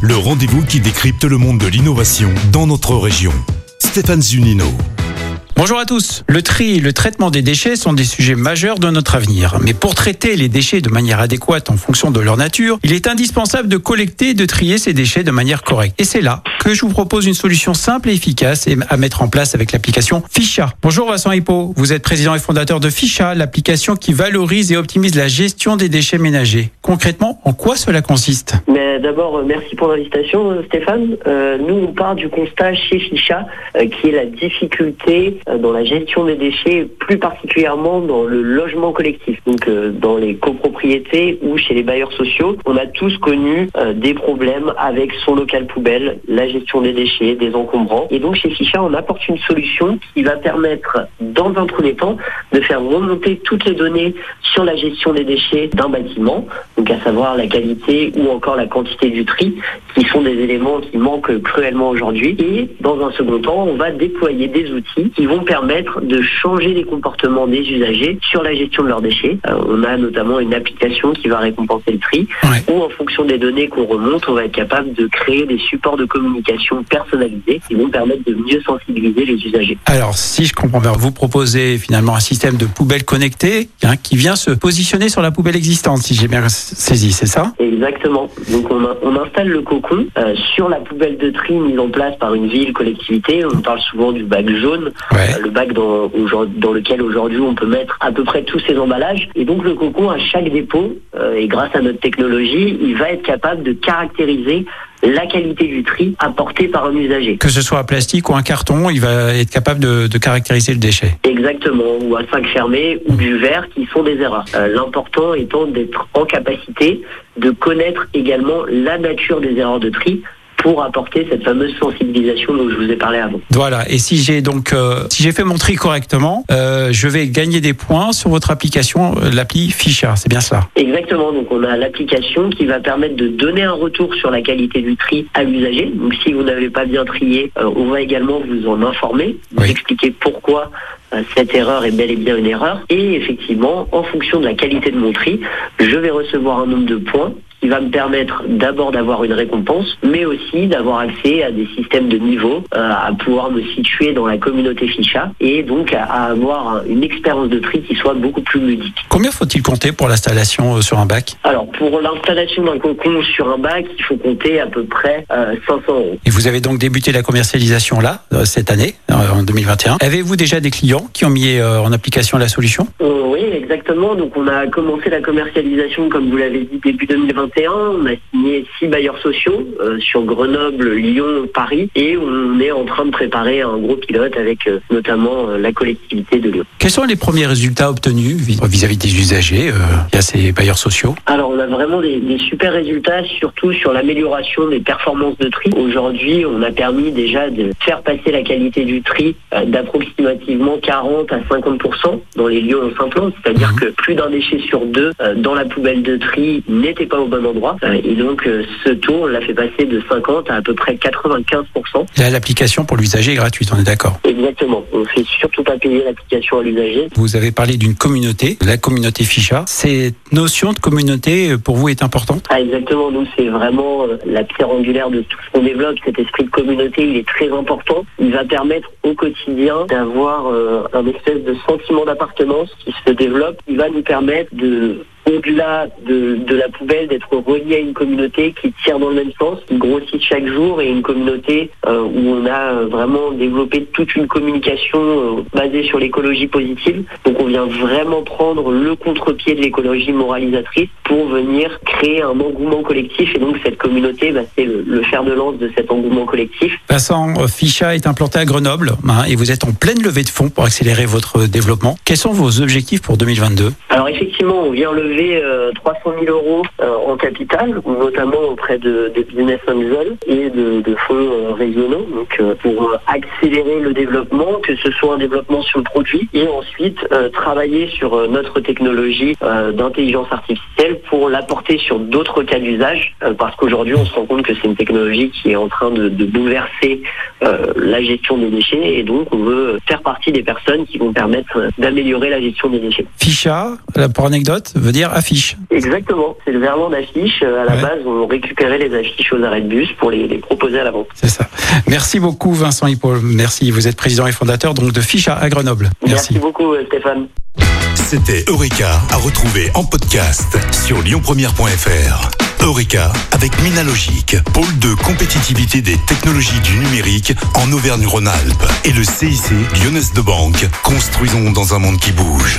Le rendez-vous qui décrypte le monde de l'innovation dans notre région. Stéphane Zunino. Bonjour à tous. Le tri et le traitement des déchets sont des sujets majeurs de notre avenir. Mais pour traiter les déchets de manière adéquate en fonction de leur nature, il est indispensable de collecter et de trier ces déchets de manière correcte. Et c'est là que je vous propose une solution simple et efficace à mettre en place avec l'application Ficha. Bonjour Vincent Hippo, vous êtes président et fondateur de Ficha, l'application qui valorise et optimise la gestion des déchets ménagers. Concrètement, en quoi cela consiste? Mais D'abord, merci pour l'invitation Stéphane. Euh, nous, on part du constat chez Ficha euh, qui est la difficulté euh, dans la gestion des déchets, plus particulièrement dans le logement collectif, donc euh, dans les copropriétés ou chez les bailleurs sociaux. On a tous connu euh, des problèmes avec son local poubelle, la gestion des déchets, des encombrants. Et donc chez Ficha, on apporte une solution qui va permettre, dans un premier temps, de faire remonter toutes les données sur la gestion des déchets d'un bâtiment, donc à savoir la qualité ou encore la quantité du tri, qui sont des éléments qui manquent cruellement aujourd'hui. Et dans un second temps, on va déployer des outils qui vont permettre de changer les comportements des usagers sur la gestion de leurs déchets. Euh, on a notamment une application qui va récompenser le tri, ou en fonction des données qu'on remonte, on va être capable de créer des supports de communication personnalisés qui vont permettre de mieux sensibiliser les usagers. Alors, si je comprends bien, vous proposez finalement un système de poubelle connectée hein, qui vient se positionner sur la poubelle existante, si j'ai bien saisi, c'est ça? Exactement. Donc, on, on, installe le cocon euh, sur la poubelle de tri mise en place par une ville, collectivité. On parle souvent du bac jaune. Euh, le bac dans, dans lequel aujourd'hui on peut mettre à peu près tous ces emballages. Et donc le cocon à chaque dépôt, euh, et grâce à notre technologie, il va être capable de caractériser la qualité du tri apporté par un usager. Que ce soit un plastique ou un carton, il va être capable de, caractériser le déchet. Exactement, ou un sac fermé ou du verre qui sont des erreurs. Euh, l'important étant d'être en capacité de connaître également la nature des erreurs de tri pour apporter cette fameuse sensibilisation dont je vous ai parlé avant. Voilà. Et si j'ai donc euh, si j'ai fait mon tri correctement, euh, je vais gagner des points sur votre application, euh, l'appli Ficha. C'est bien cela. Exactement. Donc on a l'application qui va permettre de donner un retour sur la qualité du tri à l'usager. Donc si vous n'avez pas bien trié, on va également vous en informer, vous expliquer pourquoi cette erreur est bel et bien une erreur. Et effectivement, en fonction de la qualité de mon tri, je vais recevoir un nombre de points qui va me permettre d'abord d'avoir une récompense, mais aussi d'avoir accès à des systèmes de niveau, euh, à pouvoir me situer dans la communauté Ficha et donc à, avoir une expérience de tri qui soit beaucoup plus ludique. Combien faut-il compter pour l'installation euh, sur un bac? Alors pour l'installation d'un cocon sur un bac, il faut compter à peu près 500 euh, euros. Et vous avez donc débuté la commercialisation là, cette année, en 2021. Avez-vous déjà des clients qui ont mis en application la solution? Oui, exactement. Donc on a commencé la commercialisation, comme vous l'avez dit, début 2021 on a signé six bailleurs sociaux euh, sur Grenoble, Lyon, Paris, et on est en train de préparer un gros pilote avec euh, notamment euh, la collectivité de Lyon. Quels sont les premiers résultats obtenus vis-à-vis des usagers via ces bailleurs sociaux? Alors on a vraiment des, super résultats, surtout sur l'amélioration des performances de tri. Aujourd'hui, on a permis déjà de faire passer la qualité du tri d'approximativement 40 à 50% dans les lieux en Saint-Plan, c'est-à-dire mhm. que plus d'un déchet sur deux dans la poubelle de tri n'était pas au bon endroit. Euh, et donc, euh, ce taux, on l'a fait passer de 50 à à peu près 95%. Là, l'application pour l'usager est gratuite, on est d'accord Exactement. On ne fait surtout pas payer l'application à l'usager. Vous avez parlé d'une communauté, la communauté Ficha. Cette notion de communauté, euh, pour vous, est importante? Ah, Exactement. Nous, c'est vraiment la pierre angulaire de tout ce qu'on développe. Cet esprit de communauté, il est très important. Il va permettre au quotidien d'avoir un espèce de sentiment d'appartenance qui se développe. Il va nous permettre de au-delà de, de, la poubelle, d'être relié à une communauté qui tire dans le même sens, qui grossit chaque jour et une communauté euh, où on a vraiment développé toute une communication euh, basée sur l'écologie positive. Donc on vient vraiment prendre le contre-pied de l'écologie moralisatrice pour venir créer un engouement collectif et donc cette communauté, bah, c'est le, le, fer de lance de cet engouement collectif. Vincent, euh, Ficha est implanté à Grenoble hein, et vous êtes en pleine levée de fonds pour accélérer votre développement. Quels sont vos objectifs pour 2022 Alors effectivement, on vient lever 300 000 euh, euros euh, en capital, notamment auprès de, Business Angel et de, fonds euh, régionaux, donc pour accélérer le développement, que ce soit un développement sur le produit et ensuite travailler sur notre technologie d'intelligence artificielle pour l'apporter sur d'autres cas d'usage, parce qu'aujourd'hui on se rend compte que c'est une technologie qui est en train de, de bouleverser la gestion des déchets et donc on veut faire partie des personnes qui vont permettre d'améliorer la gestion des déchets. Ficha, pour anecdote, veut dire dire affiche. Exactement, c'est le verlan d'affiche. À la base, on récupérait les affiches aux arrêts de bus pour les, proposer à la vente. C'est ça. Merci beaucoup Vincent Hippolyte. Merci, vous êtes président et fondateur donc de Ficha à Grenoble. Merci, Merci beaucoup Stéphane. C'était Eureka à retrouver en podcast sur lyonpremière.fr. Eureka avec Minalogic, pôle de compétitivité des technologies du numérique en Auvergne-Rhône-Alpes et le CIC Lyonnaise de Banque. Construisons dans un monde qui bouge.